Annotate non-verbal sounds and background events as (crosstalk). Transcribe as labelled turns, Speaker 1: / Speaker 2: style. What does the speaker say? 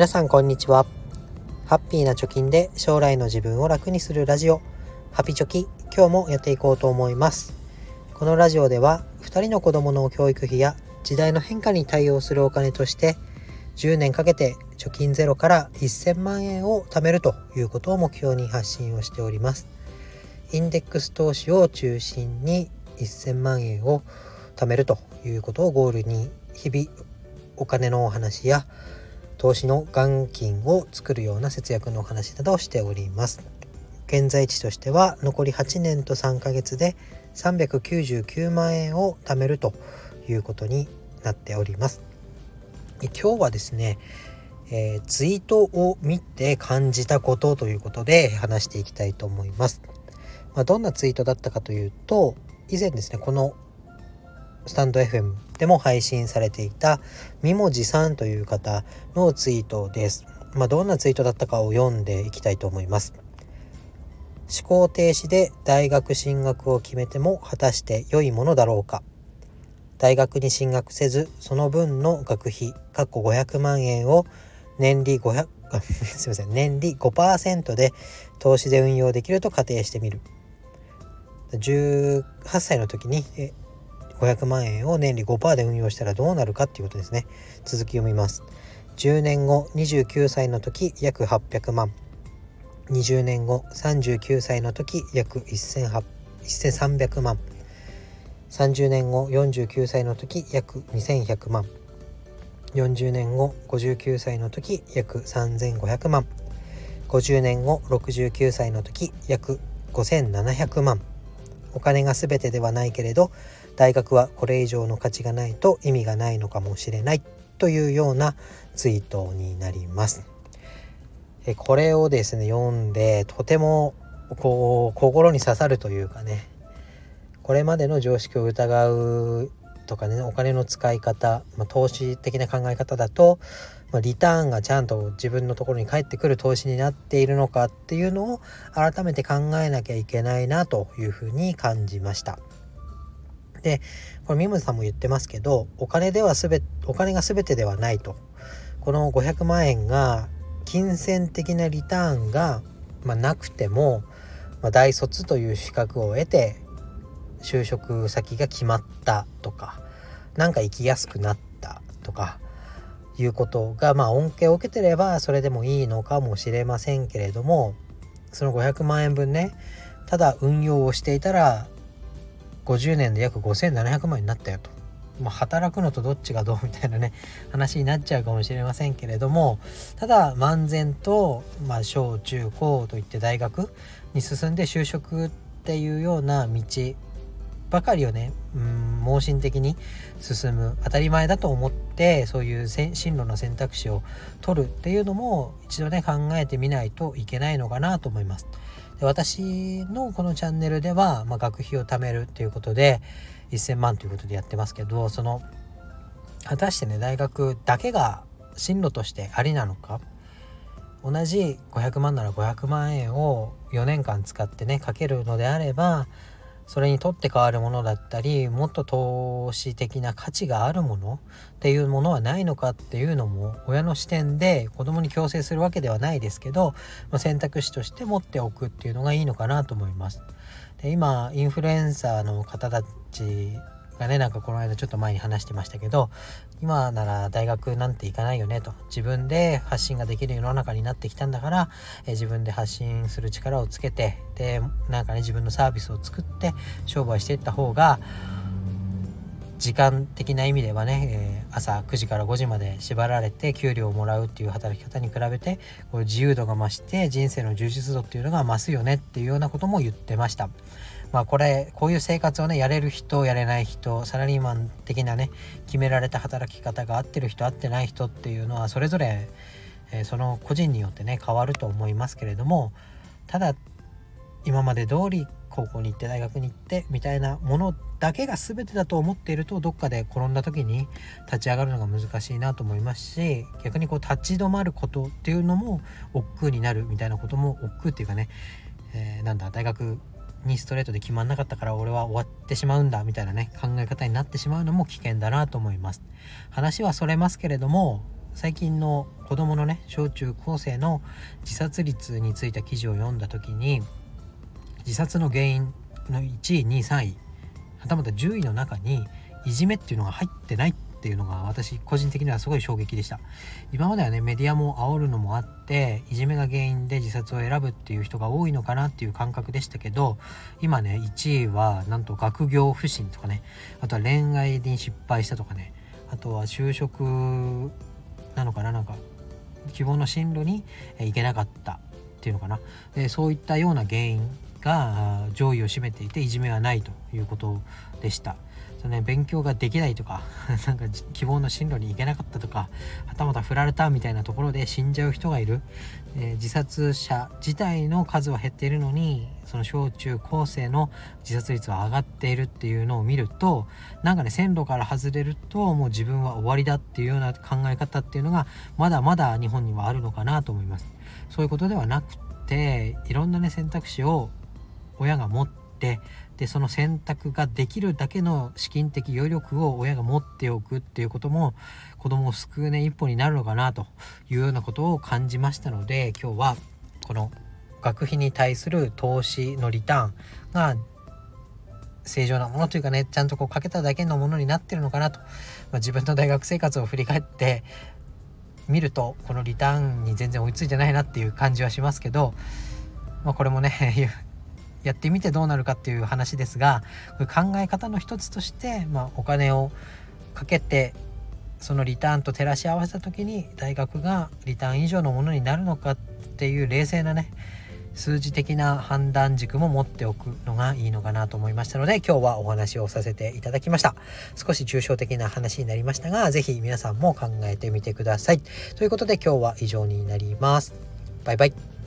Speaker 1: 皆さんこんにちは。ハッピーな貯金で将来の自分を楽にするラジオ。ハピチョキ今日もやっていこうと思います。このラジオでは2人の子供の教育費や時代の変化に対応するお金として10年かけて貯金ゼロから1000万円を貯めるということを目標に発信をしております。インデックス投資を中心に1000万円を貯めるということをゴールに日々お金のお話や投資の元金を作るような節約のお話などをしております。現在地としては残り8年と3ヶ月で399万円を貯めるということになっております。今日はですね、えー、ツイートを見て感じたことということで話していきたいと思います、まあ、どんなツイートだったかというと以前ですねこのスタンド FM でも配信されていたみもじさんという方のツイートです。まあ、どんなツイートだったかを読んでいきたいと思います。思考停止で大学進学を決めても果たして良いものだろうか大学に進学せずその分の学費かっこ500万円を年利500 (laughs) すいません年利5%で投資で運用できると仮定してみる18歳の時に500万円を年利5%で運用したらどうなるかっていうことですね。続き読みます。10年後29歳の時約800万。20年後39歳の時約1300万。30年後49歳の時約2100万。40年後59歳の時約3500万。50年後69歳の時約5700万。お金が全てではないけれど大学はこれ以上の価値がないと意味がないのかもしれないというようなツイートになります。えこれをですね読んでとてもこう心に刺さるというかねこれまでの常識を疑うとかねお金の使い方、まあ、投資的な考え方だと、まあ、リターンがちゃんと自分のところに返ってくる投資になっているのかっていうのを改めて考えなきゃいけないなというふうに感じました。でこれミムさんも言ってますけどお金ではすべお金が全てではないと。この500万円が金銭的なリターンが、まあ、なくても、まあ、大卒という資格を得て就職先が決まったとか何か生きやすくなったとかいうことがまあ恩恵を受けてればそれでもいいのかもしれませんけれどもその500万円分ねただ運用をしていたら50年で約5700万になったよと。まあ、働くのとどっちがどうみたいなね話になっちゃうかもしれませんけれどもただ漫然と、まあ、小中高といって大学に進んで就職っていうような道ばかりをねうん盲信的に進む当たり前だと思ってそういう進路の選択肢を取るっていうのも一度ね考えてみないといけないのかなと思います。で私のこのチャンネルでは、まあ、学費を貯めるということで1000万ということでやってますけどその果たしてね大学だけが進路としてありなのか？同じ500万なら500万円を4年間使ってねかけるのであればそれにとって変わるものだったりもっと投資的な価値があるものっていうものはないのかっていうのも親の視点で子供に強制するわけではないですけど、ま、選択肢として持っておくっていうのがいいのかなと思います。で今インフルエンサーの方たちがねなんかこの間ちょっと前に話してましたけど今なら大学なんて行かないよねと自分で発信ができる世の中になってきたんだから、え自分で発信する力をつけてでなんかね自分のサービスを作って商売していった方が時間的な意味ではね、え、朝9時から5時まで縛られて給料をもらうっていう働き方に比べてこう自由度が増して人生の充実度っていうのが増すよねっていうようなことも言ってました。まあこれこういう生活をねやれる人やれない人サラリーマン的なね決められた働き方が合ってる人合ってない人っていうのはそれぞれ、えー、その個人によってね変わると思いますけれどもただ今まで通り高校に行って大学に行ってみたいなものだけが全てだと思っているとどっかで転んだ時に立ち上がるのが難しいなと思いますし逆にこう立ち止まることっていうのも億劫になるみたいなことも億劫っていうかね、えー、なんだ大学にストレートで決まんなかったから俺は終わってしまうんだみたいなね考え方になってしまうのも危険だなと思います。話はそれますけれども最近の子どものね小中高生の自殺率についた記事を読んだ時に自殺の原因の1位2位3位はたまた10位の中にいじめっていうのが入ってないっっていうのが私個人的にはすごい衝撃でした今まではねメディアも煽るのもあっていじめが原因で自殺を選ぶっていう人が多いのかなっていう感覚でしたけど今ね1位はなんと学業不振とかねあとは恋愛に失敗したとかねあとは就職なのかななんか希望の進路に行けなかったっていうのかなでそういったような原因が上位を占めていていじめはないということでした。そのね、勉強ができないとか (laughs) なんか希望の進路に行けなかったとかはたまた振られたみたいなところで死んじゃう人がいる、えー、自殺者自体の数は減っているのにその小中高生の自殺率は上がっているっていうのを見るとなんかね線路から外れるともう自分は終わりだっていうような考え方っていうのがまだまだ日本にはあるのかなと思います。そういうことではなくていろんなね選択肢を親が持ってでその選択ができるだけの資金的余力を親が持っておくっていうことも子供を救うね一歩になるのかなというようなことを感じましたので今日はこの学費に対する投資のリターンが正常なものというかねちゃんとこうかけただけのものになってるのかなと、まあ、自分の大学生活を振り返って見るとこのリターンに全然追いついてないなっていう感じはしますけど、まあ、これもねやってみてどうなるかっていう話ですが考え方の一つとして、まあ、お金をかけてそのリターンと照らし合わせた時に大学がリターン以上のものになるのかっていう冷静なね数字的な判断軸も持っておくのがいいのかなと思いましたので今日はお話をさせていただきました。少し抽象的な話になりましたが是非皆さんも考えてみてください。ということで今日は以上になります。バイバイ。